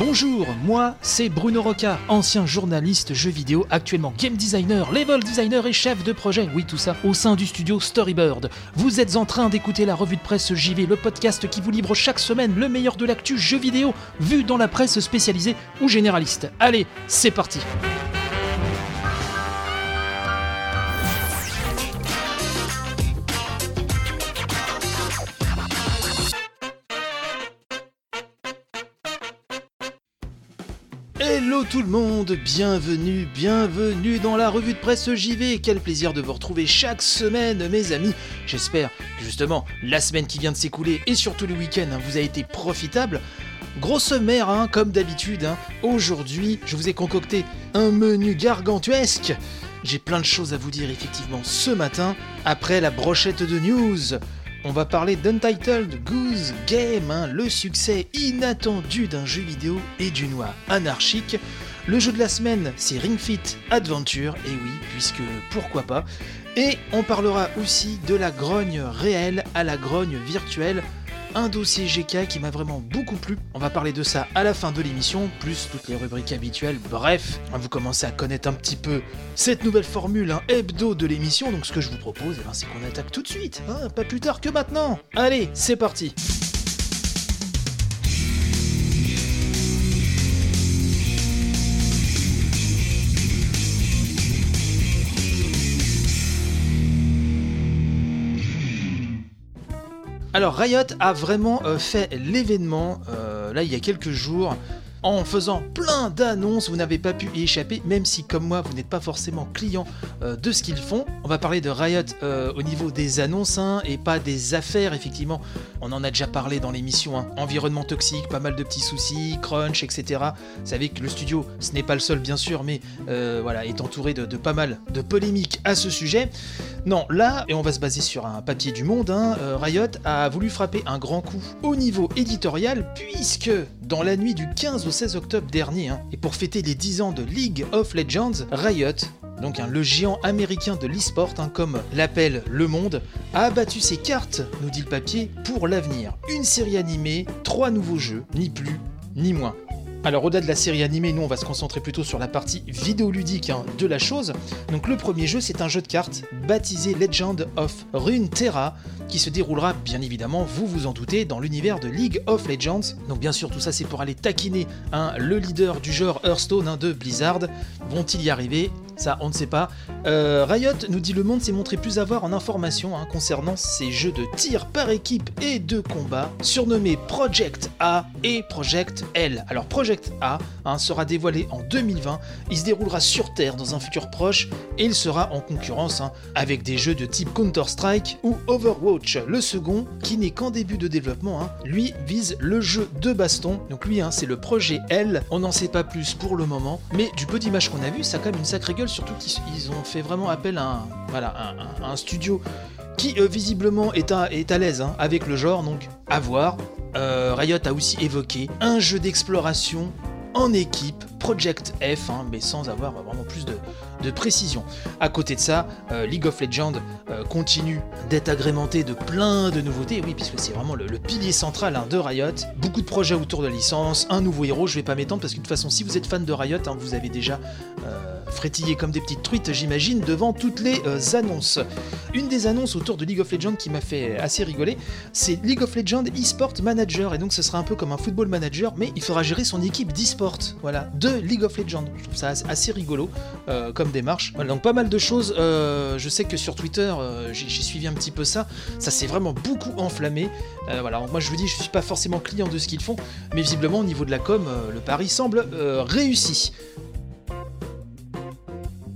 Bonjour, moi c'est Bruno Roca, ancien journaliste jeux vidéo, actuellement game designer, level designer et chef de projet, oui tout ça, au sein du studio Storybird. Vous êtes en train d'écouter la revue de presse JV, le podcast qui vous livre chaque semaine le meilleur de l'actu jeux vidéo, vu dans la presse spécialisée ou généraliste. Allez, c'est parti tout le monde, bienvenue, bienvenue dans la revue de presse JV. Quel plaisir de vous retrouver chaque semaine, mes amis. J'espère que justement la semaine qui vient de s'écouler et surtout le week-end hein, vous a été profitable. Gros sommaire, hein, comme d'habitude. hein. Aujourd'hui, je vous ai concocté un menu gargantuesque. J'ai plein de choses à vous dire effectivement ce matin, après la brochette de news. On va parler d'Untitled Goose Game, hein, le succès inattendu d'un jeu vidéo et du noix anarchique. Le jeu de la semaine, c'est Ring Fit Adventure, et oui, puisque pourquoi pas. Et on parlera aussi de la grogne réelle à la grogne virtuelle, un dossier GK qui m'a vraiment beaucoup plu. On va parler de ça à la fin de l'émission, plus toutes les rubriques habituelles. Bref, vous commencez à connaître un petit peu cette nouvelle formule hein, hebdo de l'émission. Donc ce que je vous propose, eh ben, c'est qu'on attaque tout de suite, hein, pas plus tard que maintenant. Allez, c'est parti. Alors Riot a vraiment euh, fait l'événement euh, là il y a quelques jours en faisant plein d'annonces, vous n'avez pas pu y échapper, même si comme moi vous n'êtes pas forcément client euh, de ce qu'ils font. On va parler de Riot euh, au niveau des annonces hein, et pas des affaires, effectivement. On en a déjà parlé dans l'émission, hein. environnement toxique, pas mal de petits soucis, crunch, etc. Vous savez que le studio, ce n'est pas le seul bien sûr, mais euh, voilà, est entouré de, pas mal de polémiques à ce sujet. Non, là, et on va se baser sur un papier du monde, hein, Riot a voulu frapper un grand coup au niveau éditorial, puisque dans la nuit du 15 au 16 octobre dernier, hein, et pour fêter les 10 ans de League of Legends, Riot, donc le géant américain de l'e-sport, hein, comme l'appelle Le Monde, a abattu ses cartes, nous dit le papier, pour l'avenir. Une série animée, trois nouveaux jeux, ni plus, ni moins. Alors au-delà de la série animée, nous on va se concentrer plutôt sur la partie vidéoludique hein, de la chose. Donc le premier jeu c'est un jeu de cartes baptisé Legend of Runeterra qui se déroulera bien évidemment, vous vous en doutez, dans l'univers de League of Legends. Donc bien sûr tout ça c'est pour aller taquiner hein, le leader du genre Hearthstone hein, de Blizzard. Vont-ils y arriver? Ça, on ne sait pas. Euh, Riot, nous dit le monde, s'est montré plus avoir en information hein, concernant ces jeux de tir par équipe et de combat, surnommés Project A et Project L. Alors Project A hein, sera dévoilé en 2020, il se déroulera sur Terre dans un futur proche et il sera en concurrence hein, avec des jeux de type Counter-Strike ou Overwatch. Le second, qui n'est qu'en début de développement, lui vise le jeu de baston. Donc lui, c'est le projet L. On n'en sait pas plus pour le moment, mais du peu d'images qu'on a vu, ça a quand même une sacrée gueule surtout qu'ils ils ont fait vraiment appel à un, studio qui euh, visiblement est à, est à l'aise hein, avec le genre, donc à voir. Euh, Riot a aussi évoqué un jeu d'exploration en équipe, Project F, hein, mais sans avoir vraiment plus de, de précision. À côté de ça, euh, League of Legends euh, continue d'être agrémenté de plein de nouveautés, oui, puisque c'est vraiment le, pilier central hein, de Riot. Beaucoup de projets autour de la licence, un nouveau héros, je vais pas m'étendre parce que de toute façon, si vous êtes fan de Riot, hein, vous avez déjà euh, frétillé comme des petites truites, j'imagine, devant toutes les annonces. Une des annonces autour de League of Legends qui m'a fait assez rigoler, c'est League of Legends eSport Manager, et donc ce sera un peu comme un football manager, mais il faudra gérer son équipe d'eSport, voilà, de League of Legends. Je trouve ça assez rigolo démarche. Donc pas mal de choses. euh, je sais que sur Twitter, euh, j'ai suivi un petit peu ça. Ça s'est vraiment beaucoup enflammé. Euh, voilà, moi je vous dis, je suis pas forcément client de ce qu'ils font, mais visiblement au niveau de la com, le pari semble réussi.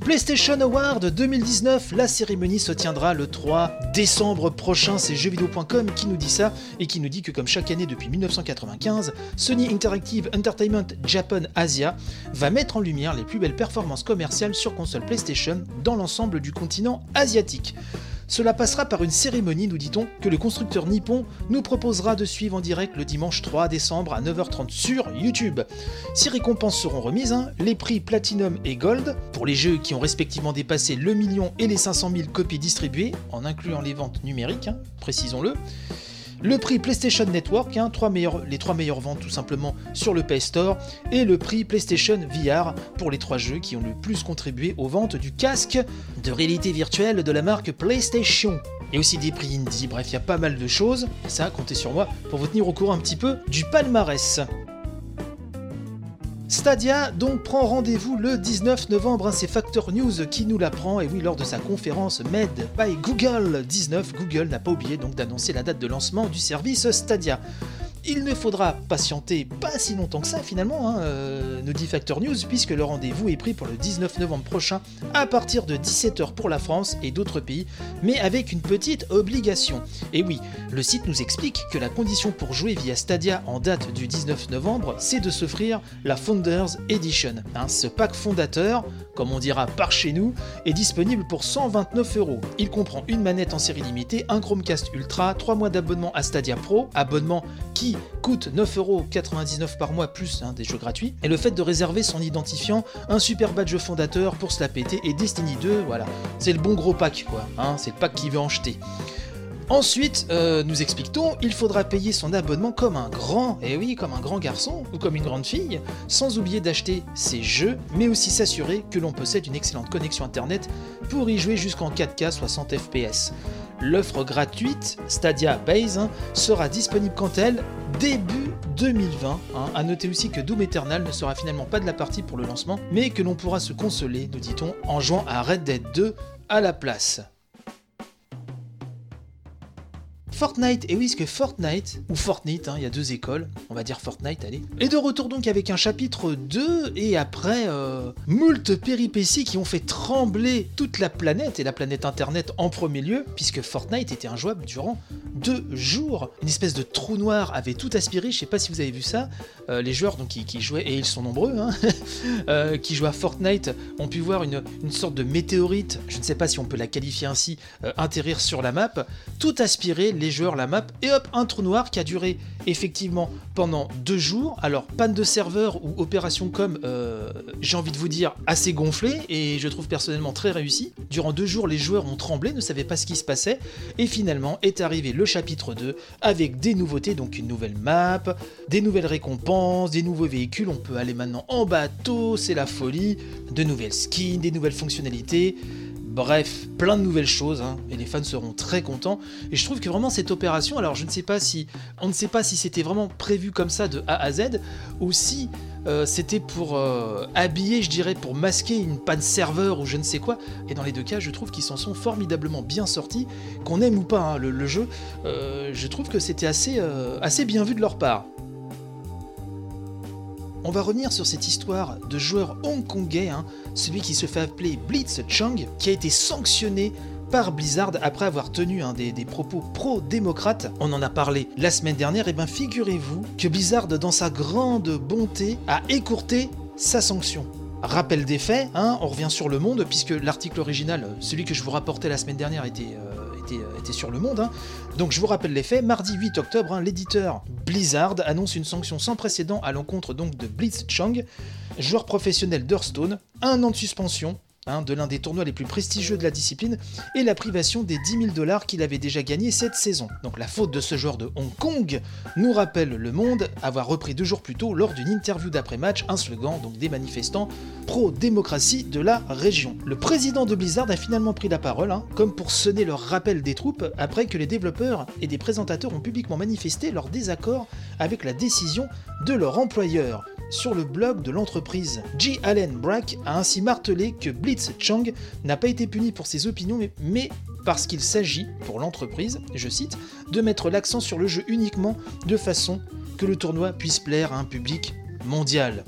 PlayStation Award 2019, la cérémonie se tiendra le 3 décembre prochain. C'est jeuxvideo.com qui nous dit ça et qui nous dit que comme chaque année depuis 1995, Sony Interactive Entertainment Japan Asia va mettre en lumière les plus belles performances commerciales sur console PlayStation dans l'ensemble du continent asiatique. Cela passera par une cérémonie, nous dit-on, que le constructeur nippon nous proposera de suivre en direct le dimanche 3 décembre à 9h30 sur YouTube. Six récompenses seront remises, hein, les prix Platinum et Gold, pour les jeux qui ont respectivement dépassé le million et les 500 000 copies distribuées, en incluant les ventes numériques, hein, précisons-le. Le prix PlayStation Network, hein, les trois meilleures ventes tout simplement sur le Play Store, et le prix PlayStation VR pour les trois jeux qui ont le plus contribué aux ventes du casque de réalité virtuelle de la marque PlayStation. Et aussi des prix indie, bref, il y a pas mal de choses. Ça, comptez sur moi pour vous tenir au courant un petit peu du palmarès. Stadia donc prend rendez-vous le 19 novembre, hein, c'est Factor News qui nous l'apprend, et oui, lors de sa conférence Made by Google 19, Google n'a pas oublié donc d'annoncer la date de lancement du service Stadia. Il ne faudra patienter pas si longtemps que ça finalement, hein, euh, nous dit Factor News, puisque le rendez-vous est pris pour le 19 novembre prochain à partir de 17h pour la France et d'autres pays, mais avec une petite obligation. Et oui, le site nous explique que la condition pour jouer via Stadia en date du 19 novembre, c'est de s'offrir la Founders Edition. Hein, ce pack fondateur, comme on dira par chez nous, est disponible pour 129 euros. Il comprend une manette en série limitée, un Chromecast Ultra, 3 mois d'abonnement à Stadia Pro, abonnement qui coûte 9,99€ par mois plus hein, des jeux gratuits, et le fait de réserver son identifiant, un super badge fondateur pour se la péter et Destiny 2, voilà, c'est le bon gros pack quoi, hein, c'est le pack qui veut en jeter. Ensuite, euh, nous expliquons, il faudra payer son abonnement comme un grand, et oui, comme un grand garçon ou comme une grande fille, sans oublier d'acheter ses jeux, mais aussi s'assurer que l'on possède une excellente connexion internet pour y jouer jusqu'en 4K 60 fps. L'offre gratuite Stadia Base hein, sera disponible quant elle début 2020. Hein. A noter aussi que Doom Eternal ne sera finalement pas de la partie pour le lancement, mais que l'on pourra se consoler, nous dit-on, en jouant à Red Dead 2 à la place. Fortnite, et oui, ce que Fortnite, ou Fortnite, hein, il y a deux écoles, on va dire Fortnite, allez. Et de retour donc avec un chapitre 2, et après euh, moult péripéties qui ont fait trembler toute la planète, et la planète Internet en premier lieu, puisque Fortnite était injouable durant deux jours. Une espèce de trou noir avait tout aspiré, je sais pas si vous avez vu ça, euh, les joueurs donc, qui, jouaient, et ils sont nombreux, hein, euh, qui jouent à Fortnite, ont pu voir une, une, sorte de météorite, je ne sais pas si on peut la qualifier ainsi, euh, atterrir sur la map, tout aspiré, les joueurs, la map, et hop, un trou noir qui a duré effectivement pendant deux jours. Alors, panne de serveur ou opération comme, euh, j'ai envie de vous dire, assez gonflée, et je trouve personnellement très réussi. Durant deux jours, les joueurs ont tremblé, ne savaient pas ce qui se passait, et finalement est arrivé le chapitre 2 avec des nouveautés, donc une nouvelle map, des nouvelles récompenses, des nouveaux véhicules, on peut aller maintenant en bateau, c'est la folie, de nouvelles skins, des nouvelles fonctionnalités. Bref, plein de nouvelles choses, hein, et les fans seront très contents. Et je trouve que vraiment cette opération, alors je ne sais pas si, on ne sait pas si c'était vraiment prévu comme ça de A à Z, ou si euh, c'était pour euh, habiller, je dirais, pour masquer une panne serveur ou je ne sais quoi. Et dans les deux cas, je trouve qu'ils s'en sont formidablement bien sortis, qu'on aime ou pas hein, le, jeu. Euh, je trouve que c'était assez, assez bien vu de leur part. On va revenir sur cette histoire de joueur hongkongais, hein, celui qui se fait appeler Blitz Chang, qui a été sanctionné par Blizzard après avoir tenu un des, propos pro-démocrates. On en a parlé la semaine dernière, et bien figurez-vous que Blizzard, dans sa grande bonté, a écourté sa sanction. Rappel des faits, hein, on revient sur le monde, puisque l'article original, celui que je vous rapportais la semaine dernière, était, euh, euh, était, sur le monde. Hein. Donc je vous rappelle les faits, mardi 8 octobre, hein, l'éditeur Blizzard annonce une sanction sans précédent à l'encontre donc de Blitz Chang, joueur professionnel d'Hearthstone, un an de suspension, Hein, de l'un des tournois les plus prestigieux de la discipline, et la privation des 10 000 dollars qu'il avait déjà gagné cette saison. Donc la faute de ce joueur de Hong Kong nous rappelle le monde avoir repris deux jours plus tôt, lors d'une interview d'après-match, un slogan des manifestants pro-démocratie de la région. Le président de Blizzard a finalement pris la parole, hein, comme pour sonner leur rappel des troupes, après que les développeurs et des présentateurs ont publiquement manifesté leur désaccord avec la décision de leur employeur sur le blog de l'entreprise. G. Allen Brack a ainsi martelé que Blitz Chang n'a pas été puni pour ses opinions, mais parce qu'il s'agit, pour l'entreprise, je cite, de mettre l'accent sur le jeu uniquement de façon que le tournoi puisse plaire à un public mondial.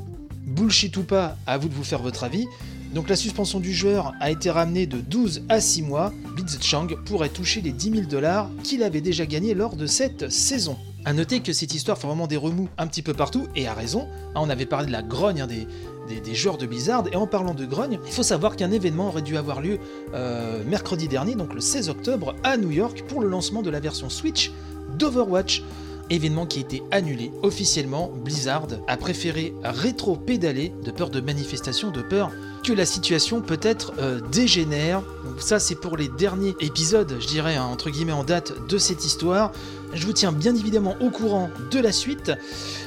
Bullshit ou pas, à vous de vous faire votre avis. Donc la suspension du joueur a été ramenée de 12 à 6 mois. Blitz Chang pourrait toucher les 10 000 dollars qu'il avait déjà gagnés lors de cette saison. A noter que cette histoire fait vraiment des remous un petit peu partout, et à raison. Hein, on avait parlé de la grogne hein, des, joueurs de Blizzard, et en parlant de grogne, il faut savoir qu'un événement aurait dû avoir lieu euh, mercredi dernier, donc le 16 octobre, à New York, pour le lancement de la version Switch d'Overwatch. Événement qui a été annulé officiellement, Blizzard a préféré rétro-pédaler de peur de manifestations, de peur que la situation peut-être euh, dégénère. ça c'est pour les derniers épisodes, je dirais, hein, entre guillemets en date de cette histoire. Je vous tiens bien évidemment au courant de la suite.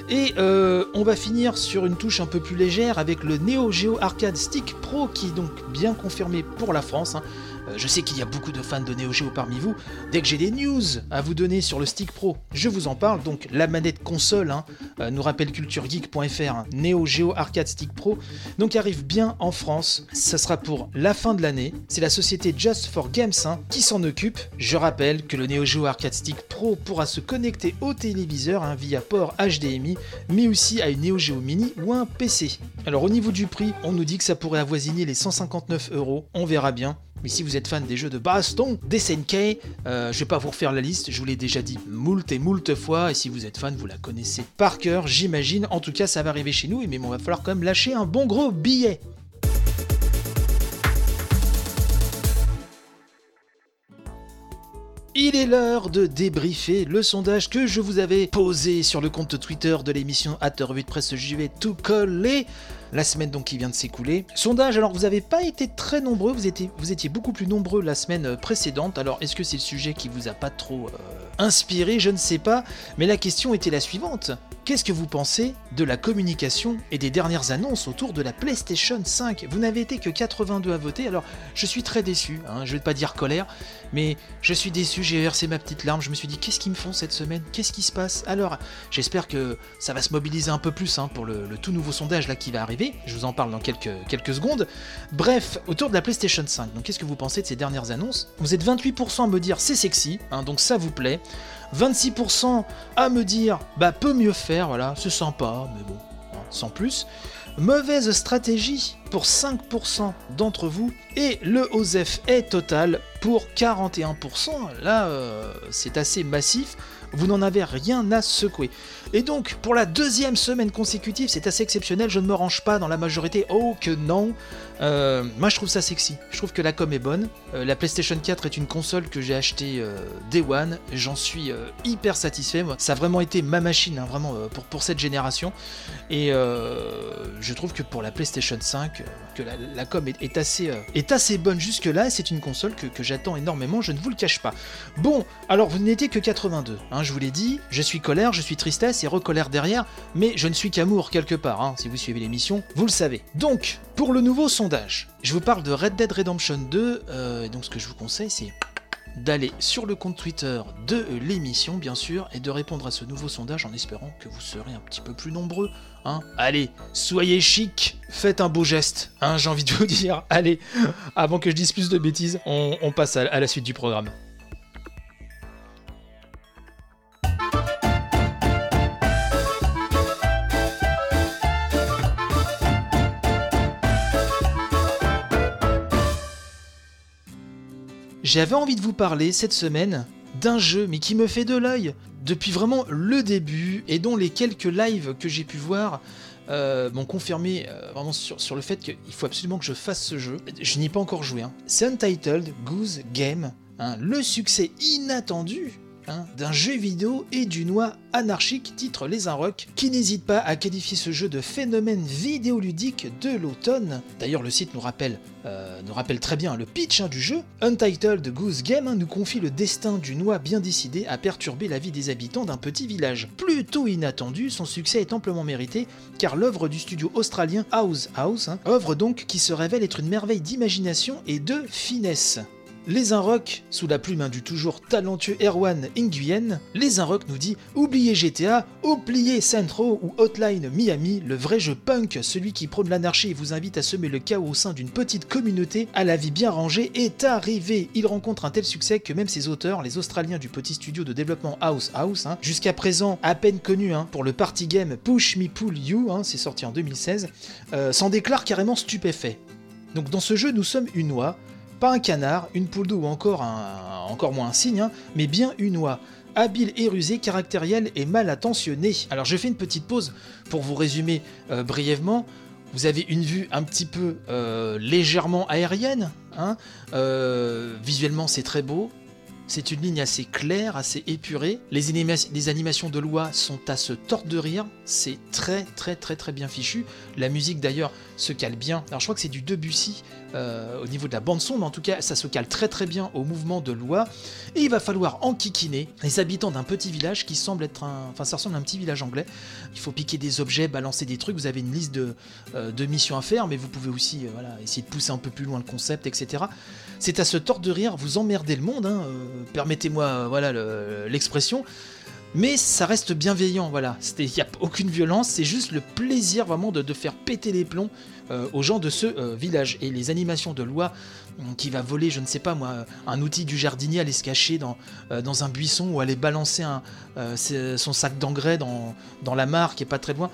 Et euh, on va finir sur une touche un peu plus légère avec le Neo Geo Arcade Stick Pro qui est donc bien confirmé pour la France. hein. Euh, je sais qu'il y a beaucoup de fans de Neo Geo parmi vous. Dès que j'ai des news à vous donner sur le Stick Pro, je vous en parle. Donc la manette console, hein, euh, nous rappelle culturegeek.fr, hein, Neo Geo Arcade Stick Pro, donc arrive bien en France. Ça sera pour la fin de l'année. C'est la société Just for Games hein, qui s'en occupe. Je rappelle que le Neo Geo Arcade Stick Pro pourra se connecter au téléviseur via port HDMI, mais aussi à une Neo Geo Mini ou un PC. Alors au niveau du prix, on nous dit que ça pourrait avoisiner les 159 euros. On verra bien. Mais si vous êtes fan des jeux de baston, des SNK, euh, je vais pas vous refaire la liste, je vous l'ai déjà dit moult et moult fois, et si vous êtes fan, vous la connaissez par cœur, j'imagine. En tout cas, ça va arriver chez nous, mais bon, va falloir quand même lâcher un bon gros billet. Il est l'heure de débriefer le sondage que je vous avais posé sur le compte Twitter de l'émission At Revue de Presse JV tout collé. La semaine donc qui vient de s'écouler. Sondage, alors vous n'avez pas été très nombreux, vous étiez, beaucoup plus nombreux la semaine précédente, alors est-ce que c'est le sujet qui vous a pas trop euh, inspiré? Je ne sais pas, mais la question était la suivante. Qu'est-ce que vous pensez de la communication et des dernières annonces autour de la PlayStation 5 Vous n'avez été que 82 à voter, alors je suis très déçu, hein, je vais pas dire colère, mais je suis déçu, j'ai versé ma petite larme, je me suis dit qu'est-ce qu'ils me font cette semaine? Qu'est-ce qui se passe? Alors, j'espère que ça va se mobiliser un peu plus hein, pour le, tout nouveau sondage là qui va arriver, je vous en parle dans quelques, quelques secondes. Bref, autour de la PlayStation 5, donc qu'est-ce que vous pensez de ces dernières annonces? Vous êtes 28% à me dire c'est sexy, hein, donc ça vous plaît. 26% à me dire bah peut mieux faire, voilà, c'est sympa, mais bon, hein, sans plus. Mauvaise stratégie pour 5% d'entre vous et le OSEF est total pour 41%. Là, euh, c'est assez massif. Vous n'en avez rien à secouer. Et donc, pour la deuxième semaine consécutive, c'est assez exceptionnel. Je ne me range pas dans la majorité. Oh que non. Euh, moi, je trouve ça sexy. Je trouve que la com est bonne. Euh, la PlayStation 4 est une console que j'ai achetée euh, Day One. J'en suis hyper satisfait. Moi. Ça a vraiment été ma machine, hein, vraiment pour, pour cette génération. Et je trouve que pour la PlayStation 5, euh, que la, com est, assez, est assez bonne jusque-là. C'est une console que, que j'attends énormément. Je ne vous le cache pas. Bon, alors vous n'étiez que 82. hein, je vous l'ai dit. Je suis colère, je suis tristesse et recolère derrière. Mais je ne suis qu'amour quelque part. hein, si vous suivez l'émission, vous le savez. Donc, pour le nouveau sondage, je vous parle de Red Dead Redemption 2. euh, et donc, ce que je vous conseille, c'est d'aller sur le compte Twitter de l'émission, bien sûr, et de répondre à ce nouveau sondage en espérant que vous serez un petit peu plus nombreux. Hein Allez, soyez chic, faites un beau geste, hein, j'ai envie de vous dire. Allez, avant que je dise plus de bêtises, on, passe à la suite du programme. J'avais envie de vous parler cette semaine d'un jeu, mais qui me fait de l'œil depuis vraiment le début et dont les quelques lives que j'ai pu voir euh, m'ont confirmé euh, vraiment sur, sur le fait qu'il faut absolument que je fasse ce jeu. Je n'y ai pas encore joué. hein. C'est Untitled Goose Game, hein, le succès inattendu hein, d'un jeu vidéo et du noix anarchique titre Les Inrocks, qui n'hésite pas à qualifier ce jeu de phénomène vidéoludique de l'automne. D'ailleurs, le site nous rappelle, euh, très bien le pitch hein, du jeu. Untitled Goose Game hein, nous confie le destin du noix bien décidé à perturber la vie des habitants d'un petit village. Plutôt inattendu, son succès est amplement mérité, car l'œuvre du studio australien House House, œuvre donc qui se révèle être une merveille d'imagination et de finesse. Les Inrocks, sous la plume hein, du toujours talentueux Erwan Nguyen, Les Inrocks nous dit Oubliez GTA, oubliez Centro ou Hotline Miami, le vrai jeu punk, celui qui prône l'anarchie et vous invite à semer le chaos au sein d'une petite communauté à la vie bien rangée, est arrivé. Il rencontre un tel succès que même ses auteurs, les Australiens du petit studio de développement House House, hein, jusqu'à présent à peine connus hein, pour le party game Push Me Pull You, hein, c'est sorti en 2016, euh, s'en déclarent carrément stupéfaits. Donc dans ce jeu, nous sommes une oie, pas un canard, une poule d'eau ou encore, encore moins un cygne, hein, mais bien une oie. Habile et rusée, caractérielle et mal attentionnée. Alors je fais une petite pause pour vous résumer euh, brièvement. Vous avez une vue un petit peu euh, légèrement aérienne. hein. Euh, visuellement c'est très beau. C'est une ligne assez claire, assez épurée. Les, anima- les animations de loi sont à se tordre de rire. C'est très très très très bien fichu. La musique d'ailleurs se cale bien. Alors je crois que c'est du Debussy euh, au niveau de la bande son, mais en tout cas ça se cale très très bien au mouvement de loi. Et il va falloir enquiquiner les habitants d'un petit village qui semble être un... Enfin ça ressemble à un petit village anglais. Il faut piquer des objets, balancer des trucs. Vous avez une liste de, euh, missions à faire, mais vous pouvez aussi euh, voilà, essayer de pousser un peu plus loin le concept, etc. C'est à se tordre de rire, vous emmerdez le monde, hein, euh, permettez-moi euh, voilà le- l'expression. Mais ça reste bienveillant, voilà. Il n'y a aucune violence, c'est juste le plaisir vraiment de, faire péter les plombs euh, aux gens de ce village. Et les animations de loi hum, qui va voler, je ne sais pas moi, un outil du jardinier, aller se cacher dans, un buisson ou aller balancer son sac d'engrais dans, dans la mare qui est pas très loin.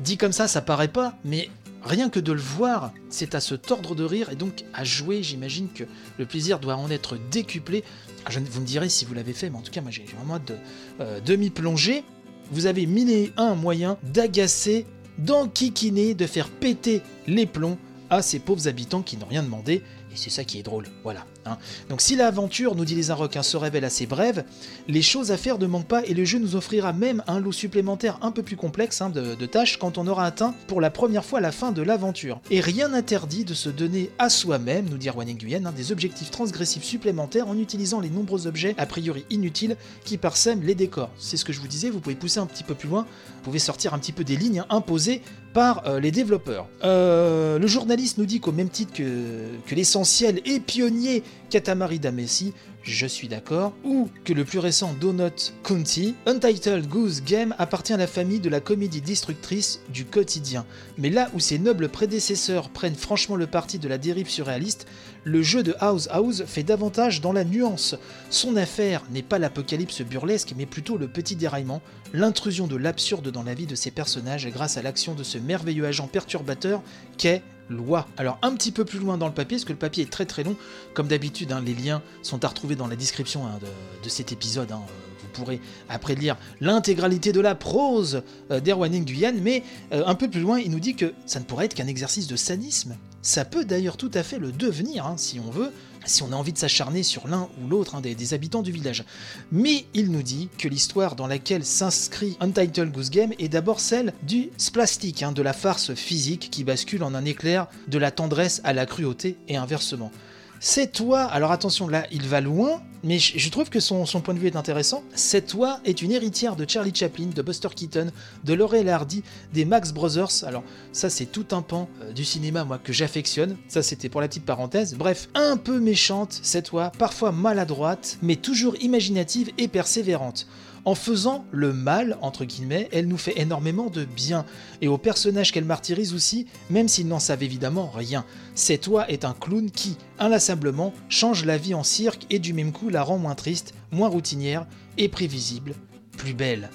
Dit comme ça, ça paraît pas, mais rien que de le voir, c'est à se tordre de rire et donc à jouer, j'imagine que le plaisir doit en être décuplé. Ah, je- vous me direz si vous l'avez fait, mais en tout cas, moi j'ai vraiment de, euh, de m'y plonger. Vous avez et un moyens d'agacer, d'enquiquiner, de faire péter les plombs à ces pauvres habitants qui n'ont rien demandé. Et c'est ça qui est drôle, voilà. Hein. Donc si l'aventure, nous dit les Inrocks, se révèle assez brève, les choses à faire ne manquent pas et le jeu nous offrira même un lot supplémentaire un peu plus complexe hein, de, tâches quand on aura atteint pour la première fois la fin de l'aventure. Et rien n'interdit de se donner à soi-même, nous dit Erwan Nguyen, hein, des objectifs transgressifs supplémentaires en utilisant les nombreux objets a priori inutiles qui parsèment les décors. C'est ce que je vous disais, vous pouvez pousser un petit peu plus loin, pouvez sortir un petit peu des lignes imposées par euh, les développeurs. Euh, le journaliste nous dit qu'au même titre que, que l'essentiel et pionnier Katamari Damacy, je suis d'accord, ou que le plus récent Donut County, Untitled Goose Game appartient à la famille de la comédie destructrice du quotidien. Mais là où ses nobles prédécesseurs prennent franchement le parti de la dérive surréaliste, le jeu de House House fait davantage dans la nuance. Son affaire n'est pas l'apocalypse burlesque, mais plutôt le petit déraillement, l'intrusion de l'absurde dans la vie de ses personnages grâce à l'action de ce merveilleux agent perturbateur qu'est loi. Alors un petit peu plus loin dans le papier, parce que le papier est très très long, comme d'habitude, hein, les liens sont à retrouver dans la description hein, de, cet épisode. hein. Vous pourrez après lire l'intégralité de la prose euh, d'Erwan Nguyen, mais euh, un peu plus loin, il nous dit que ça ne pourrait être qu'un exercice de sadisme. Ça peut d'ailleurs tout à fait le devenir, hein, si on veut, si on a envie de s'acharner sur l'un ou l'autre hein, des, habitants du village. Mais il nous dit que l'histoire dans laquelle s'inscrit Untitled Goose Game est d'abord celle du splastique, hein, de la farce physique qui bascule en un éclair de la tendresse à la cruauté et inversement. C'est toi, alors attention là, il va loin, mais je trouve que son, point de vue est intéressant. Cette toi est une héritière de Charlie Chaplin, de Buster Keaton, de Laurel Hardy, des Max Brothers. Alors ça c'est tout un pan euh, du cinéma moi que j'affectionne. Ça c'était pour la petite parenthèse. Bref, un peu méchante cette toi, parfois maladroite, mais toujours imaginative et persévérante. En faisant le mal, entre guillemets, elle nous fait énormément de bien. Et aux personnages qu'elle martyrise aussi, même s'ils n'en savent évidemment rien. Cette toi est un clown qui, inlassablement, change la vie en cirque et du même coup la rend moins triste, moins routinière et prévisible, plus belle.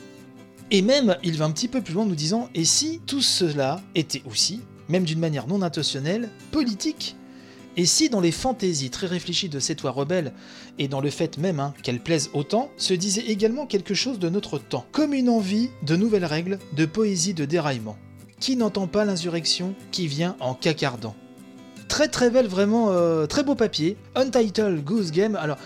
Et même, il va un petit peu plus loin en nous disant Et si tout cela était aussi, même d'une manière non intentionnelle, politique? Et si dans les fantaisies très réfléchies de cette oie rebelle, et dans le fait même hein, qu'elle plaise autant, se disait également quelque chose de notre temps, comme une envie de nouvelles règles, de poésie de déraillement. Qui n'entend pas l'insurrection qui vient en cacardant Très très belle, vraiment euh, très beau papier. Untitled Goose Game. Alors,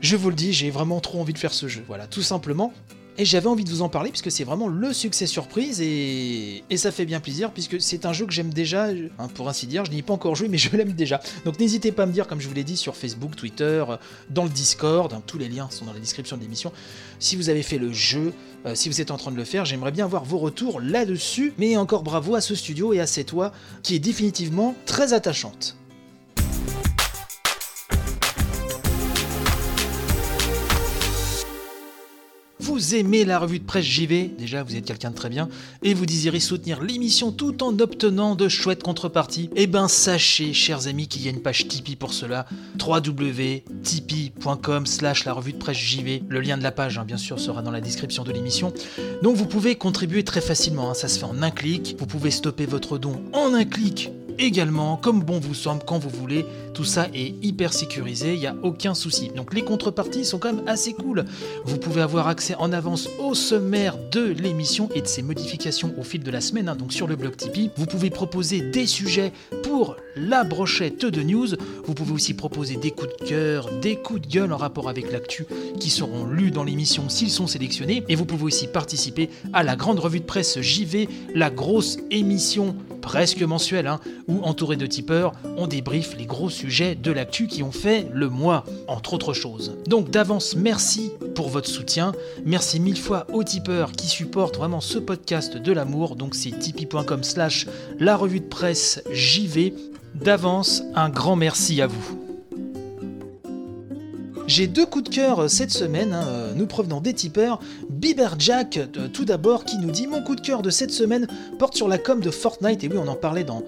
je vous le dis, j'ai vraiment trop envie de faire ce jeu. Voilà, tout simplement. Et j'avais envie de vous en parler puisque c'est vraiment le succès surprise et, ça fait bien plaisir puisque c'est un jeu que j'aime déjà, hein, pour ainsi dire. Je n'y ai pas encore joué mais je l'aime déjà. Donc n'hésitez pas à me dire, comme je vous l'ai dit, sur Facebook, Twitter, euh, dans le Discord, hein, tous les liens sont dans la description de l'émission. Si vous avez fait le jeu, euh, si vous êtes en train de le faire, j'aimerais bien avoir vos retours là-dessus. Mais encore bravo à ce studio et à cette oie qui est définitivement très attachante. Vous aimez la revue de presse JV, déjà vous êtes quelqu'un de très bien, et vous désirez soutenir l'émission tout en obtenant de chouettes contreparties, eh ben sachez, chers amis, qu'il y a une page Tipeee pour cela, www.tipeee.com slash la revue de presse JV. Le lien de la page, hein, bien sûr, sera dans la description de l'émission. Donc vous pouvez contribuer très facilement, hein, ça se fait en un clic, vous pouvez stopper votre don en un clic également, comme bon vous semble, quand vous voulez. Tout ça est hyper sécurisé, il n'y a aucun souci. Donc les contreparties sont quand même assez cool. Vous pouvez avoir accès en avance au sommaire de l'émission et de ses modifications au fil de la semaine, hein, donc sur le blog Tipeee. Vous pouvez proposer des sujets pour la brochette de news. Vous pouvez aussi proposer des coups de cœur, des coups de gueule en rapport avec l'actu qui seront lus dans l'émission s'ils sont sélectionnés. Et vous pouvez aussi participer à la grande revue de presse JV, la grosse émission presque mensuelle, hein, où entouré de tipeurs, on débriefe les gros sujets de l'actu qui ont fait le mois, entre autres choses. Donc d'avance, merci pour votre soutien. Merci mille fois aux tipeurs qui supportent vraiment ce podcast de l'amour. Donc c'est tipeee.com slash la revue de presse JV. D'avance, un grand merci à vous. J'ai deux coups de cœur euh, cette semaine, hein, euh, nous provenant des tipeurs. Bieber Jack, euh, tout d'abord, qui nous dit Mon coup de cœur de cette semaine porte sur la com de Fortnite, et oui, on en parlait dans,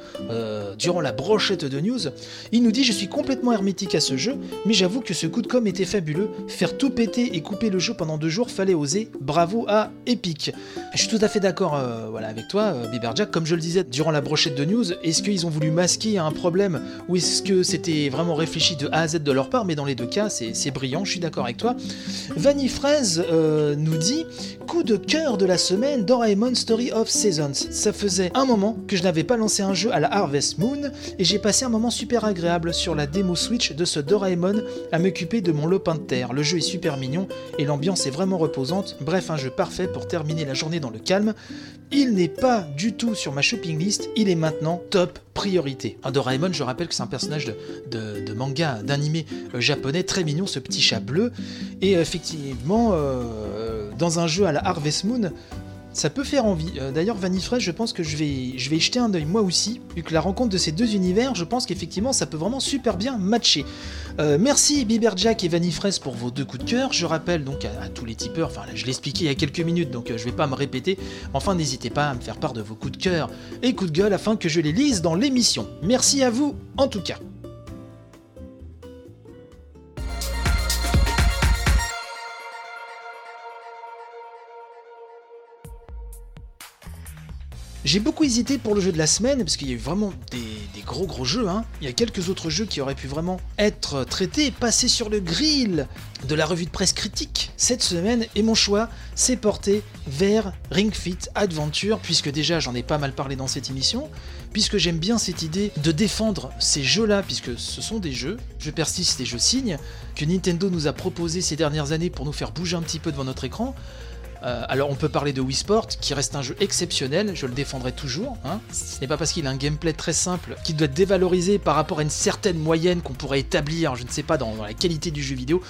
durant la brochette de news. Il nous dit Je suis complètement hermétique à ce jeu, mais j'avoue que ce coup de com était fabuleux. Faire tout péter et couper le jeu pendant deux jours, fallait oser. Bravo à Epic. Je suis tout à fait d'accord voilà, avec toi, Bieber Jack. Comme je le disais durant la brochette de news, est-ce qu'ils ont voulu masquer un problème ou est-ce que c'était vraiment réfléchi de A à Z de leur part? Mais dans les deux cas, c'est brillant, je suis d'accord avec toi. Vanny Fraise euh, nous dit Coup de cœur de la semaine, Doraemon Story of Seasons. Ça faisait un moment que je n'avais pas lancé un jeu à la Harvest Moon et j'ai passé un moment super agréable sur la démo Switch de ce Doraemon à m'occuper de mon lopin de terre. Le jeu est super mignon et l'ambiance est vraiment reposante. Bref, un jeu parfait pour terminer la journée dans le calme. Il n'est pas du tout sur ma shopping list, il est maintenant top priorité. Doraemon, je rappelle que c'est un personnage de, manga, d'animé euh, japonais, très mignon, ce petit chat bleu. Et effectivement, euh, dans un jeu à la Harvest Moon, ça peut faire envie. Euh, d'ailleurs, Vanifresh, je pense que je vais, jeter un œil moi aussi, vu que la rencontre de ces deux univers, je pense qu'effectivement, ça peut vraiment super bien matcher. Euh, merci Biberjack et Vanifresh pour vos deux coups de cœur. Je rappelle donc à, tous les tipeurs, enfin là, je l'ai expliqué il y a quelques minutes, donc je vais pas me répéter. Enfin, n'hésitez pas à me faire part de vos coups de cœur et coups de gueule afin que je les lise dans l'émission. Merci à vous, en tout cas. J'ai beaucoup hésité pour le jeu de la semaine, parce qu'il y a eu vraiment des, gros gros jeux. Hein. Il y a quelques autres jeux qui auraient pu vraiment être traités, passer sur le grill de la revue de presse critique cette semaine, et mon choix s'est porté vers Ring Fit Adventure, puisque déjà j'en ai pas mal parlé dans cette émission, puisque j'aime bien cette idée de défendre ces jeux-là, puisque ce sont des jeux, je persiste et je signe, que Nintendo nous a proposé ces dernières années pour nous faire bouger un petit peu devant notre écran. Euh, alors on peut parler de Wii Sport, qui reste un jeu exceptionnel, je le défendrai toujours. Hein. Ce n'est pas parce qu'il a un gameplay très simple qu'il doit être dévalorisé par rapport à une certaine moyenne qu'on pourrait établir, je ne sais pas, dans, la qualité du jeu vidéo.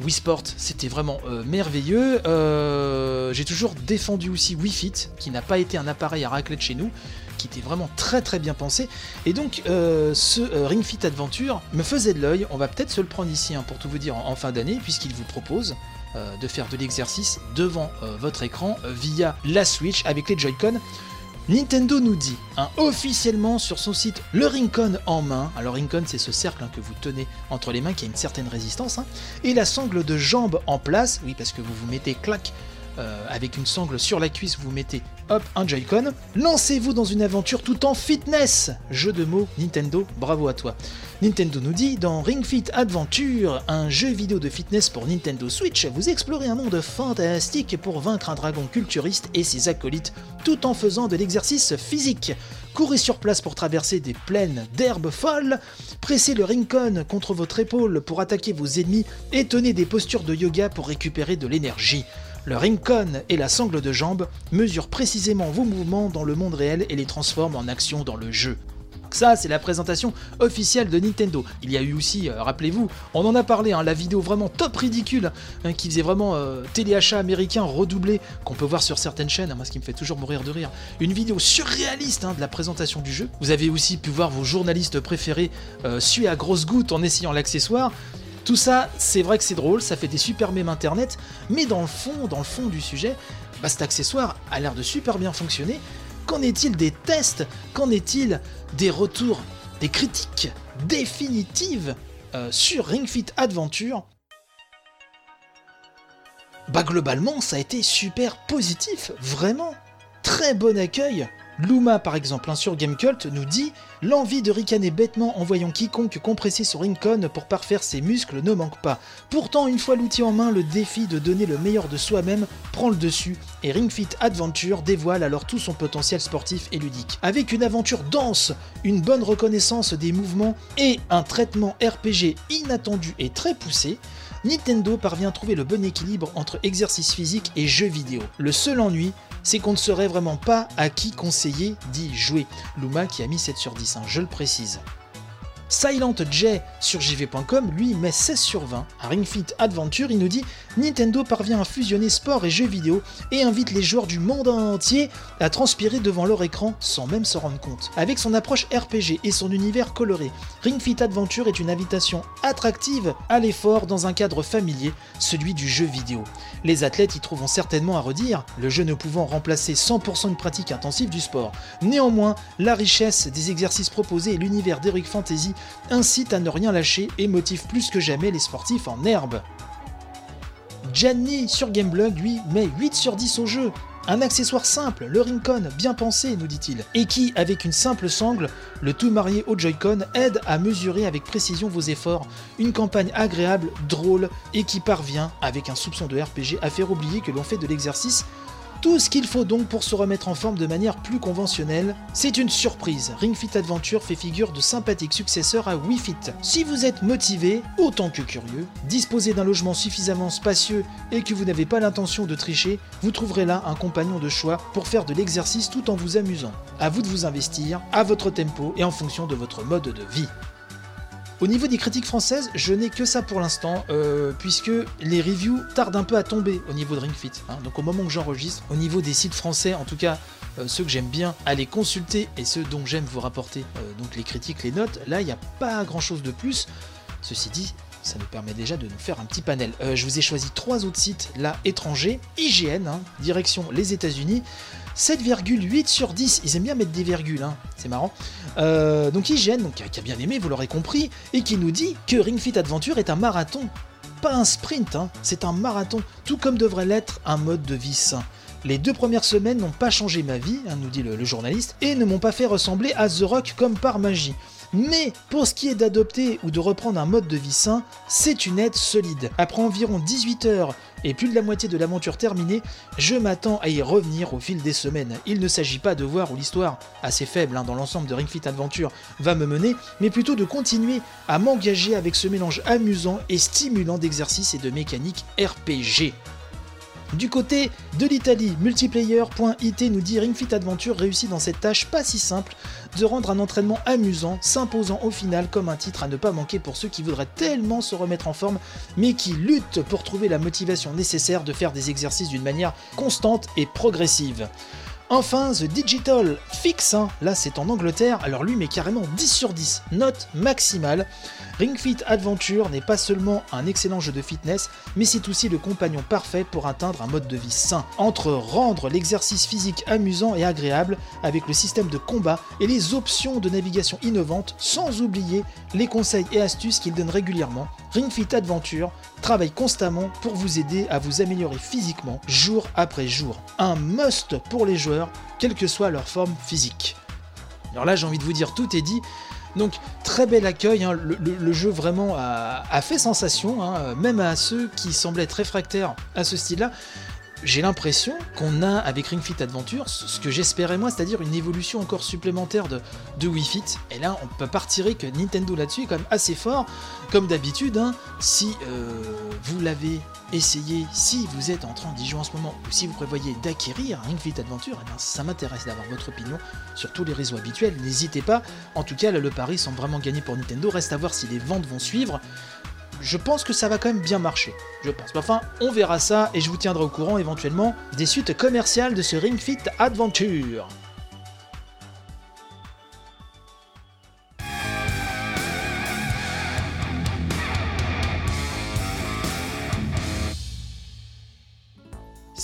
Wii Sport, c'était vraiment euh, merveilleux. Euh, j'ai toujours défendu aussi Wii Fit, qui n'a pas été un appareil à raclette chez nous, qui était vraiment très très bien pensé. Et donc ce Ring Fit Adventure me faisait de l'œil. On va peut-être se le prendre ici hein, pour tout vous dire en fin d'année, puisqu'il vous propose euh, de faire de l'exercice devant euh, votre écran via la Switch avec les Joy-Con. Nintendo nous dit hein, officiellement sur son site le Rincon en main. Alors Rincon c'est ce cercle hein, que vous tenez entre les mains qui a une certaine résistance. Hein, et la sangle de jambe en place, oui parce que vous vous mettez clac avec une sangle sur la cuisse, vous mettez hop un Joy-Con. Lancez-vous dans une aventure tout en fitness. Jeu de mots Nintendo, bravo à toi. Nintendo nous dit dans Ring Fit Adventure, un jeu vidéo de fitness pour Nintendo Switch, vous explorez un monde fantastique pour vaincre un dragon culturiste et ses acolytes tout en faisant de l'exercice physique. Courez sur place pour traverser des plaines d'herbes folles, pressez le Rincon contre votre épaule pour attaquer vos ennemis et tenez des postures de yoga pour récupérer de l'énergie. Le Rincon et la sangle de jambe mesurent précisément vos mouvements dans le monde réel et les transforment en action dans le jeu. Ça, c'est la présentation officielle de Nintendo. Il y a eu aussi, euh, rappelez-vous, on en a parlé, hein, la vidéo vraiment top ridicule, hein, qui faisait vraiment euh, téléachat américain redoublé, qu'on peut voir sur certaines chaînes, hein, moi ce qui me fait toujours mourir de rire. Une vidéo surréaliste de la présentation du jeu. Vous avez aussi pu voir vos journalistes préférés euh, suer à grosses gouttes en essayant l'accessoire. Tout ça, c'est vrai que c'est drôle, ça fait des super mèmes internet, mais dans le fond, dans le fond du sujet, bah, cet accessoire a l'air de super bien fonctionner. Qu'en est-il des tests? Qu'en est-il des retours, des critiques définitives euh, sur Ring Fit Adventure, bah globalement ça a été super positif, vraiment. Très bon accueil Luma, par exemple, hein, sur Gamecult, nous dit L'envie de ricaner bêtement en voyant quiconque compresser son Rincon pour parfaire ses muscles ne manque pas. Pourtant, une fois l'outil en main, le défi de donner le meilleur de soi-même prend le dessus, et Ring Fit Adventure dévoile alors tout son potentiel sportif et ludique. Avec une aventure dense, une bonne reconnaissance des mouvements et un traitement RPG inattendu et très poussé, Nintendo parvient à trouver le bon équilibre entre exercice physique et jeux vidéo. Le seul ennui, c'est qu'on ne saurait vraiment pas à qui conseiller d'y jouer. Luma qui a mis 7 sur 10, hein, je le précise. Silent J sur jv.com lui met 16 sur 20. À Ring Fit Adventure, il nous dit Nintendo parvient à fusionner sport et jeux vidéo et invite les joueurs du monde entier à transpirer devant leur écran sans même se rendre compte. Avec son approche RPG et son univers coloré, Ring Fit Adventure est une invitation attractive à l'effort dans un cadre familier, celui du jeu vidéo. Les athlètes y trouveront certainement à redire, le jeu ne pouvant remplacer 100% une pratique intensive du sport. Néanmoins, la richesse des exercices proposés et l'univers d'Heroic Fantasy incite à ne rien lâcher et motive plus que jamais les sportifs en herbe. Gianni sur Gameblog lui met 8 sur 10 au jeu. Un accessoire simple, le Rincon, bien pensé, nous dit-il, et qui, avec une simple sangle, le tout marié au Joy-Con, aide à mesurer avec précision vos efforts. Une campagne agréable, drôle, et qui parvient, avec un soupçon de RPG, à faire oublier que l'on fait de l'exercice tout ce qu'il faut donc pour se remettre en forme de manière plus conventionnelle, c'est une surprise. Ring Fit Adventure fait figure de sympathique successeur à Wii Fit. Si vous êtes motivé, autant que curieux, disposez d'un logement suffisamment spacieux et que vous n'avez pas l'intention de tricher, vous trouverez là un compagnon de choix pour faire de l'exercice tout en vous amusant. À vous de vous investir, à votre tempo et en fonction de votre mode de vie. Au niveau des critiques françaises, je n'ai que ça pour l'instant, euh, puisque les reviews tardent un peu à tomber au niveau de Ring Fit. hein. Donc au moment où j'enregistre, au niveau des sites français, en tout cas euh, ceux que j'aime bien aller consulter et ceux dont j'aime vous rapporter euh, donc les critiques, les notes, là il n'y a pas grand chose de plus. Ceci dit, ça nous permet déjà de nous faire un petit panel. Je vous ai choisi trois autres sites là étrangers. IGN, hein, direction les États-Unis. 7,8 sur 10. Ils aiment bien mettre des virgules, hein. c'est marrant. Euh, donc IGN, donc, qui a bien aimé, vous l'aurez compris, et qui nous dit que Ring Fit Adventure est un marathon. Pas un sprint, hein, c'est un marathon, tout comme devrait l'être un mode de vie sain. Les deux premières semaines n'ont pas changé ma vie, hein, nous dit le, le journaliste, et ne m'ont pas fait ressembler à The Rock comme par magie. Mais pour ce qui est d'adopter ou de reprendre un mode de vie sain, c'est une aide solide. Après environ 18 heures et plus de la moitié de l'aventure terminée, je m'attends à y revenir au fil des semaines. Il ne s'agit pas de voir où l'histoire, assez faible hein, dans l'ensemble de Ring Fit Adventure, va me mener, mais plutôt de continuer à m'engager avec ce mélange amusant et stimulant d'exercices et de mécaniques RPG. Du côté de l'Italie, multiplayer.it nous dit Ring Fit Adventure réussit dans cette tâche pas si simple de rendre un entraînement amusant, s'imposant au final comme un titre à ne pas manquer pour ceux qui voudraient tellement se remettre en forme, mais qui luttent pour trouver la motivation nécessaire de faire des exercices d'une manière constante et progressive. Enfin, The Digital Fix, hein, là c'est en Angleterre, alors lui met carrément 10 sur 10, note maximale. Ring Fit Adventure n'est pas seulement un excellent jeu de fitness, mais c'est aussi le compagnon parfait pour atteindre un mode de vie sain. Entre rendre l'exercice physique amusant et agréable avec le système de combat et les options de navigation innovantes, sans oublier les conseils et astuces qu'il donne régulièrement, Ring Fit Adventure travaille constamment pour vous aider à vous améliorer physiquement jour après jour. Un must pour les joueurs, quelle que soit leur forme physique. Alors là, j'ai envie de vous dire, tout est dit. Donc très bel accueil, hein. le, jeu vraiment a, a fait sensation, hein, même à ceux qui semblaient être réfractaires à ce style-là. J'ai l'impression qu'on a avec Ring Fit Adventure ce que j'espérais moi, c'est-à-dire une évolution encore supplémentaire de, de Wii Fit. Et là, on peut pas retirer que Nintendo là-dessus est quand même assez fort. Comme d'habitude, hein, si euh, vous l'avez essayé, si vous êtes en train d'y jouer en ce moment, ou si vous prévoyez d'acquérir Ring Fit Adventure, eh ben, ça m'intéresse d'avoir votre opinion sur tous les réseaux habituels. N'hésitez pas. En tout cas, là, le pari semble vraiment gagné pour Nintendo. Reste à voir si les ventes vont suivre. Je pense que ça va quand même bien marcher. Je pense. Enfin, on verra ça et je vous tiendrai au courant éventuellement des suites commerciales de ce Ring Fit Adventure.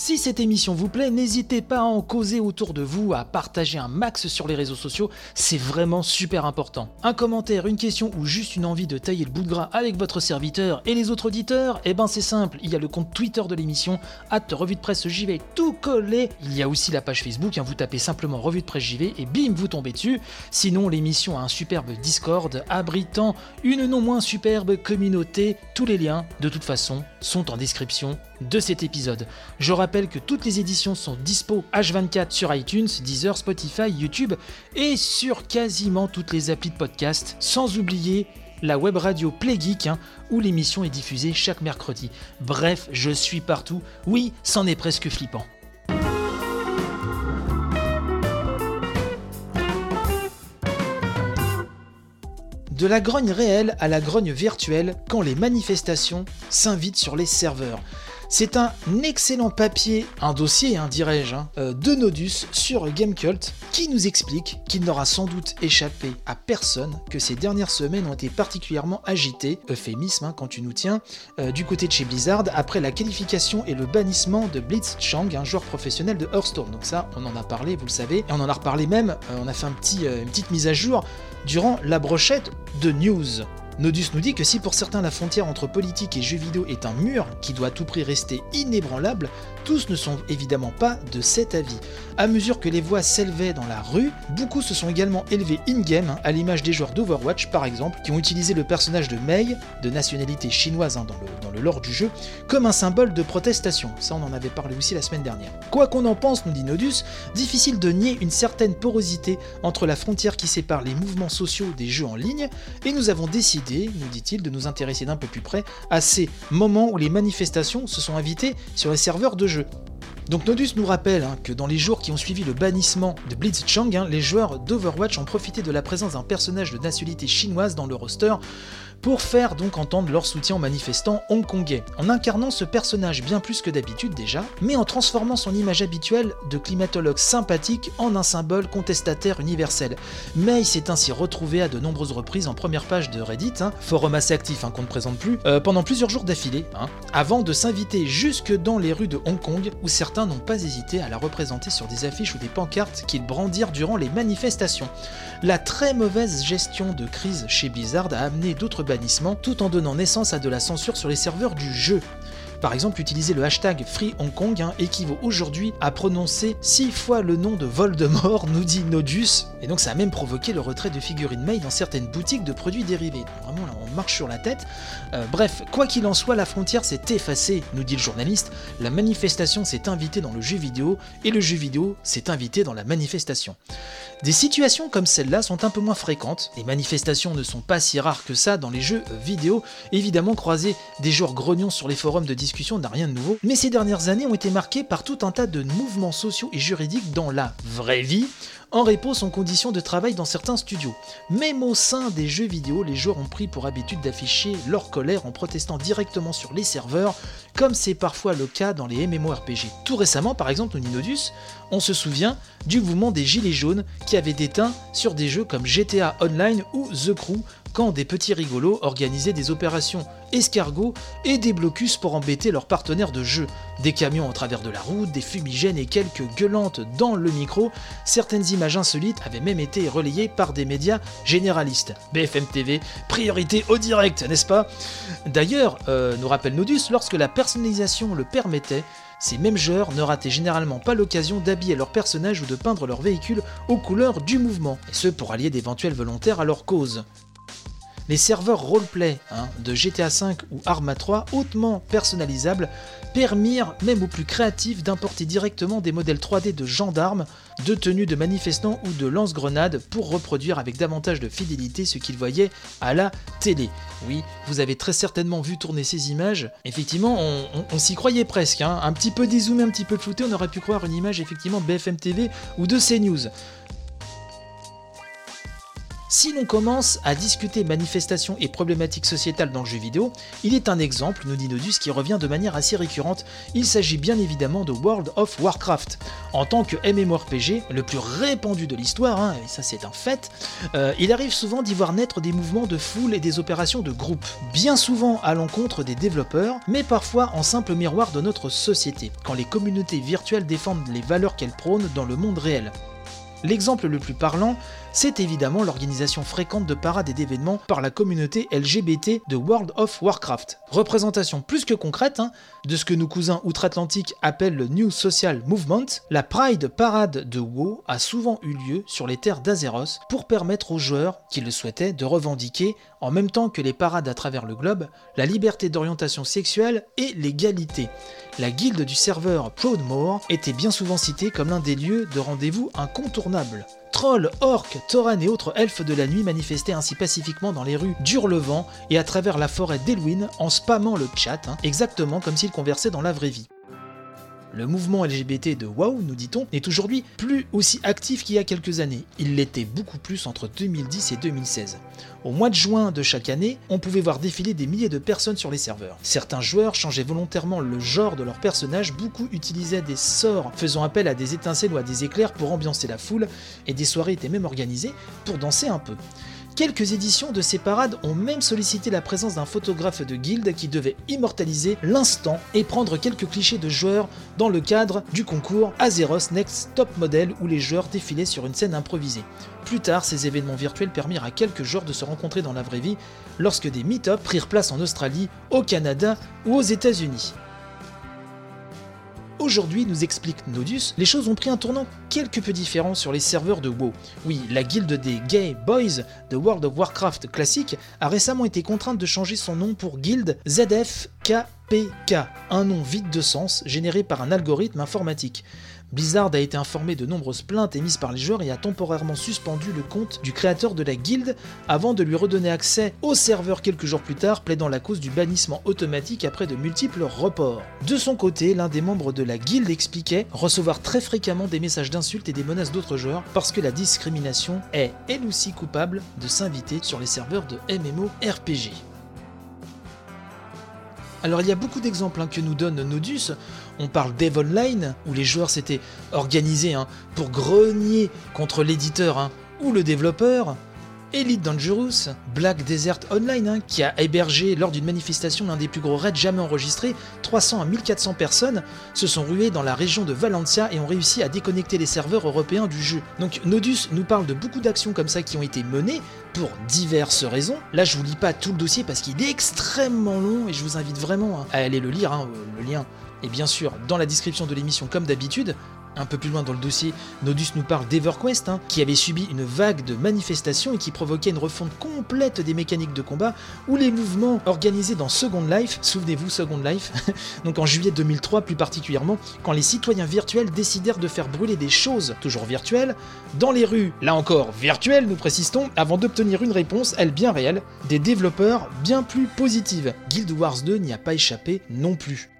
Cette émission vous plaît, n'hésitez pas à en causer autour de vous, à partager un max sur les réseaux sociaux, c'est vraiment super important. Un commentaire, une question ou juste une envie de tailler le bout de gras avec votre serviteur et les autres auditeurs, eh ben c'est simple, il y a le compte Twitter de l'émission, hâte revue de presse vais tout coller. Il y a aussi la page Facebook, hein, vous tapez simplement revue de presse vais et bim, vous tombez dessus. Sinon, l'émission a un superbe Discord abritant une non moins superbe communauté. Tous les liens, de toute façon, sont en description de cet épisode. Je rappelle que toutes les éditions sont dispo H24 sur iTunes, Deezer, Spotify, YouTube et sur quasiment toutes les applis de podcast, sans oublier la web radio Play Geek, hein, où l'émission est diffusée chaque mercredi. Bref, je suis partout. Oui, c'en est presque flippant. De la grogne réelle à la grogne virtuelle quand les manifestations s'invitent sur les serveurs. C'est un excellent papier, un dossier, hein, dirais-je, hein, euh, de Nodus sur Gamecult qui nous explique qu'il n'aura sans doute échappé à personne que ces dernières semaines ont été particulièrement agitées, euphémisme hein, quand tu nous tiens, euh, du côté de chez Blizzard après la qualification et le bannissement de Blitz Chang, un joueur professionnel de Hearthstone. Donc ça, on en a parlé, vous le savez, et on en a reparlé même, euh, on a fait une petite mise à jour durant la brochette de news. Nodus nous dit que si pour certains la frontière entre politique et jeux vidéo est un mur qui doit à tout prix rester inébranlable, tous ne sont évidemment pas de cet avis. À mesure que les voix s'élevaient dans la rue, beaucoup se sont également élevés in-game, hein, à l'image des joueurs d'Overwatch par exemple, qui ont utilisé le personnage de Mei, de nationalité chinoise hein, dans, le, dans lore du jeu, comme un symbole de protestation. Ça on en avait parlé aussi la semaine dernière. Quoi qu'on en pense, nous dit Nodus, difficile de nier une certaine porosité entre la frontière qui sépare les mouvements sociaux des jeux en ligne, et nous avons décidé, nous dit-il, de nous intéresser d'un peu plus près à ces moments où les manifestations se sont invitées sur les serveurs de Donc Nodus nous rappelle hein, que dans les jours qui ont suivi le bannissement de Blitzchung, hein, les joueurs d'Overwatch ont profité de la présence d'un personnage de nationalité chinoise dans le roster pour faire donc entendre leur soutien aux manifestants hongkongais, en incarnant ce personnage bien plus que d'habitude déjà, mais en transformant son image habituelle de climatologue sympathique en un symbole contestataire universel. Il s'est ainsi retrouvé à de nombreuses reprises en première page de Reddit, hein, forum assez actif hein, qu'on ne présente plus, euh, pendant plusieurs jours d'affilée, hein, avant de s'inviter jusque dans les rues de Hong Kong, où certains n'ont pas hésité à la représenter sur des affiches ou des pancartes qu'ils brandirent durant les manifestations. La très mauvaise gestion de crise chez Blizzard a amené d'autres bannissements tout en donnant naissance à de la censure sur les serveurs du jeu. Par exemple, utiliser le hashtag Free Hong Kong hein, équivaut aujourd'hui à prononcer six fois le nom de Voldemort, nous dit Nodus, et donc ça a même provoqué le retrait de figurines May dans certaines boutiques de produits dérivés. Vraiment là, on marche sur la tête. Euh, bref, quoi qu'il en soit, la frontière s'est effacée, nous dit le journaliste. La manifestation s'est invitée dans le jeu vidéo, et le jeu vidéo s'est invité dans la manifestation. Des situations comme celle-là sont un peu moins fréquentes, les manifestations ne sont pas si rares que ça dans les jeux vidéo, évidemment croiser des joueurs grognons sur les forums de discussion n'a rien de nouveau, mais ces dernières années ont été marquées par tout un tas de mouvements sociaux et juridiques dans la vraie vie, en réponse aux conditions de travail dans certains studios. Même au sein des jeux vidéo, les joueurs ont pris pour habitude d'afficher leur colère en protestant directement sur les serveurs, comme c'est parfois le cas dans les MMORPG. Tout récemment, par exemple, au Ninodus, on se souvient du mouvement des Gilets jaunes qui avait déteint sur des jeux comme GTA Online ou The Crew quand des petits rigolos organisaient des opérations escargots et des blocus pour embêter leurs partenaires de jeu. Des camions au travers de la route, des fumigènes et quelques gueulantes dans le micro, certaines images insolites avaient même été relayées par des médias généralistes. BFM TV, priorité au direct, n'est-ce pas? D'ailleurs, euh, nous rappelle Nodus, lorsque la personnalisation le permettait, ces mêmes joueurs ne rataient généralement pas l'occasion d'habiller leurs personnages ou de peindre leur véhicule aux couleurs du mouvement, et ce pour allier d'éventuels volontaires à leur cause. Les serveurs roleplay hein, de GTA V ou Arma 3, hautement personnalisables, permirent même aux plus créatifs d'importer directement des modèles 3D de gendarmes, de tenues de manifestants ou de lance-grenades pour reproduire avec davantage de fidélité ce qu'ils voyaient à la télé. Oui, vous avez très certainement vu tourner ces images. Effectivement, on, s'y croyait presque. hein. Un petit peu dézoomé, un petit peu flouté, on aurait pu croire une image effectivement de BFM TV ou de CNews. Si l'on commence à discuter manifestations et problématiques sociétales dans le jeu vidéo, il est un exemple, nous dit Nodus, qui revient de manière assez récurrente. Il s'agit bien évidemment de World of Warcraft. En tant que MMORPG, le plus répandu de l'histoire, hein, et ça c'est un fait, euh, il arrive souvent d'y voir naître des mouvements de foule et des opérations de groupe. Bien souvent à l'encontre des développeurs, mais parfois en simple miroir de notre société, quand les communautés virtuelles défendent les valeurs qu'elles prônent dans le monde réel. L'exemple le plus parlant, c'est évidemment l'organisation fréquente de parades et d'événements par la communauté LGBT de World of Warcraft. Représentation plus que concrète hein, de ce que nos cousins outre-Atlantique appellent le New Social Movement, la Pride Parade de WoW a souvent eu lieu sur les terres d'Azeroth pour permettre aux joueurs qui le souhaitaient de revendiquer, en même temps que les parades à travers le globe, la liberté d'orientation sexuelle et l'égalité. La guilde du serveur Proudmoore était bien souvent citée comme l'un des lieux de rendez-vous incontournables. Trolls, orques, tauren et autres elfes de la nuit manifestaient ainsi pacifiquement dans les rues d'Hurlevent et à travers la forêt d'Elwyn en spammant le chat, hein, exactement comme s'ils conversaient dans la vraie vie. Le mouvement LGBT de WoW, nous dit-on, est aujourd'hui plus aussi actif qu'il y a quelques années. Il l'était beaucoup plus entre 2010 et 2016. Au mois de juin de chaque année, on pouvait voir défiler des milliers de personnes sur les serveurs. Certains joueurs changeaient volontairement le genre de leur personnage, beaucoup utilisaient des sorts faisant appel à des étincelles ou à des éclairs pour ambiancer la foule, et des soirées étaient même organisées pour danser un peu. Quelques éditions de ces parades ont même sollicité la présence d'un photographe de guilde qui devait immortaliser l'instant et prendre quelques clichés de joueurs dans le cadre du concours Azeroth Next Top Model où les joueurs défilaient sur une scène improvisée. Plus tard, ces événements virtuels permirent à quelques joueurs de se rencontrer dans la vraie vie lorsque des meet-ups prirent place en Australie, au Canada ou aux États-Unis. Aujourd'hui, nous explique Nodus, les choses ont pris un tournant quelque peu différent sur les serveurs de WoW. Oui, la guilde des Gay Boys de World of Warcraft classique a récemment été contrainte de changer son nom pour Guild ZFKPK, un nom vide de sens généré par un algorithme informatique. Blizzard a été informé de nombreuses plaintes émises par les joueurs et a temporairement suspendu le compte du créateur de la guilde avant de lui redonner accès au serveur quelques jours plus tard, plaidant la cause du bannissement automatique après de multiples reports. De son côté, l'un des membres de la guilde expliquait recevoir très fréquemment des messages d'insultes et des menaces d'autres joueurs parce que la discrimination est elle aussi coupable de s'inviter sur les serveurs de MMORPG. Alors il y a beaucoup d'exemples hein, que nous donne Nodus. On parle d'Eve Online, où les joueurs s'étaient organisés hein, pour grogner contre l'éditeur hein, ou le développeur. Elite Dangerous, Black Desert Online, hein, qui a hébergé lors d'une manifestation l'un des plus gros raids jamais enregistrés, 300 à 1400 personnes se sont ruées dans la région de Valencia et ont réussi à déconnecter les serveurs européens du jeu. Donc Nodus nous parle de beaucoup d'actions comme ça qui ont été menées pour diverses raisons. Là je vous lis pas tout le dossier parce qu'il est extrêmement long et je vous invite vraiment à aller le lire, hein, le lien est bien sûr dans la description de l'émission comme d'habitude. Un peu plus loin dans le dossier, Nodus nous parle d'EverQuest, hein, qui avait subi une vague de manifestations et qui provoquait une refonte complète des mécaniques de combat, où les mouvements organisés dans Second Life, souvenez-vous Second Life, donc en juillet 2003 plus particulièrement, quand les citoyens virtuels décidèrent de faire brûler des choses, toujours virtuelles, dans les rues, là encore virtuelles nous précisons, avant d'obtenir une réponse, elle bien réelle, des développeurs bien plus positives. Guild Wars 2 n'y a pas échappé non plus.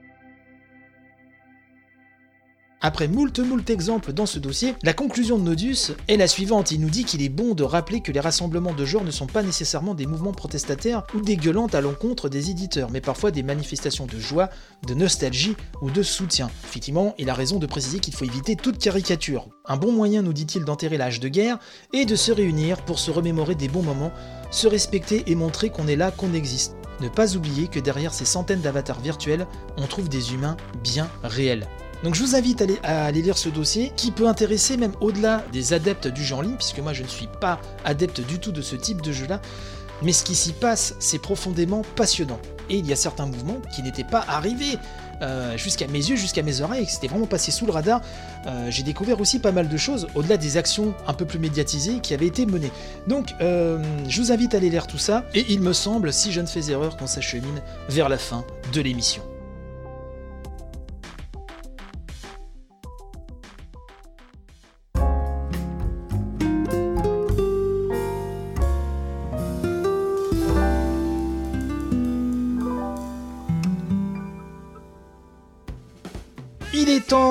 Après moult moult exemples dans ce dossier, la conclusion de Nodus est la suivante. Il nous dit qu'il est bon de rappeler que les rassemblements de joueurs ne sont pas nécessairement des mouvements protestataires ou dégueulantes à l'encontre des éditeurs, mais parfois des manifestations de joie, de nostalgie ou de soutien. Effectivement, il a raison de préciser qu'il faut éviter toute caricature. Un bon moyen, nous dit-il, d'enterrer l'âge de guerre est de se réunir pour se remémorer des bons moments, se respecter et montrer qu'on est là, qu'on existe. Ne pas oublier que derrière ces centaines d'avatars virtuels, on trouve des humains bien réels. Donc je vous invite à aller, lire ce dossier qui peut intéresser même au-delà des adeptes du jeu en ligne, puisque moi je ne suis pas adepte du tout de ce type de jeu-là. Mais ce qui s'y passe, c'est profondément passionnant. Et il y a certains mouvements qui n'étaient pas arrivés euh, jusqu'à mes yeux, jusqu'à mes oreilles, c'était vraiment passé sous le radar. Euh, j'ai découvert aussi pas mal de choses, au-delà des actions un peu plus médiatisées qui avaient été menées. Donc, euh, je vous invite à aller lire tout ça, et il me semble, si je ne fais erreur, qu'on s'achemine vers la fin de l'émission.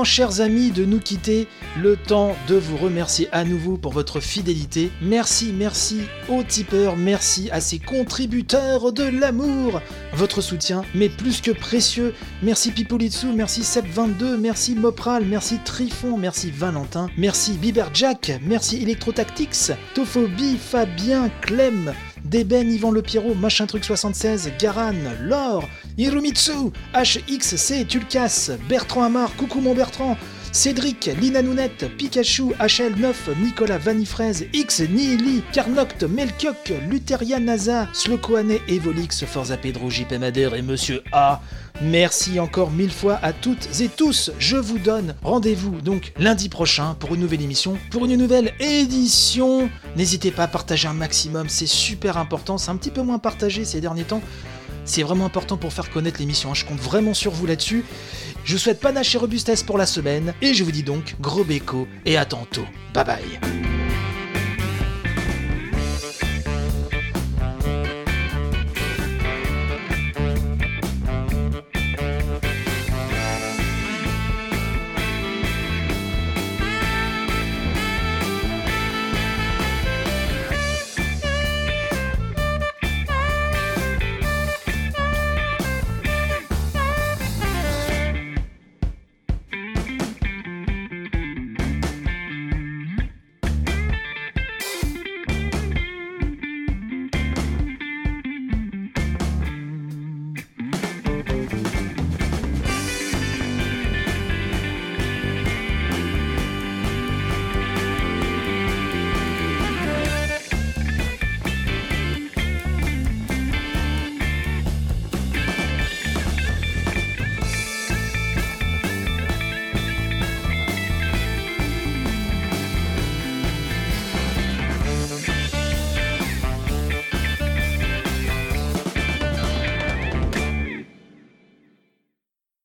Chers amis, de nous quitter. Le temps de vous remercier à nouveau pour votre fidélité. Merci, merci aux tipeurs, merci à ces contributeurs de l'amour. Votre soutien m'est plus que précieux. Merci Pipolitsu, merci Sep22, merci Mopral, merci Trifon, merci Valentin, merci Biberjack, merci Electrotactics, Tophobie, Fabien, Clem, Deben, Yvan Le Pierrot, Machin Truc 76, Garan, Laure, Hiromitsu, HXC, Tulkas, Bertrand Amar, coucou mon Bertrand, Cédric, Lina Nounette, Pikachu, HL9, Nicolas Vanifraise, X, Nihili, Carnoct, Melkioc, Lutheria NASA, Slokoane, Evolix, Forza Pedro, JP Madère et Monsieur A. Merci encore mille fois à toutes et tous. Je vous donne rendez-vous donc lundi prochain pour une nouvelle émission, pour une nouvelle édition. N'hésitez pas à partager un maximum, c'est super important. C'est un petit peu moins partagé ces derniers temps. C'est vraiment important pour faire connaître l'émission. hein. Je compte vraiment sur vous là-dessus. Je souhaite panache et robustesse pour la semaine. Et je vous dis donc gros béco et à tantôt. Bye bye.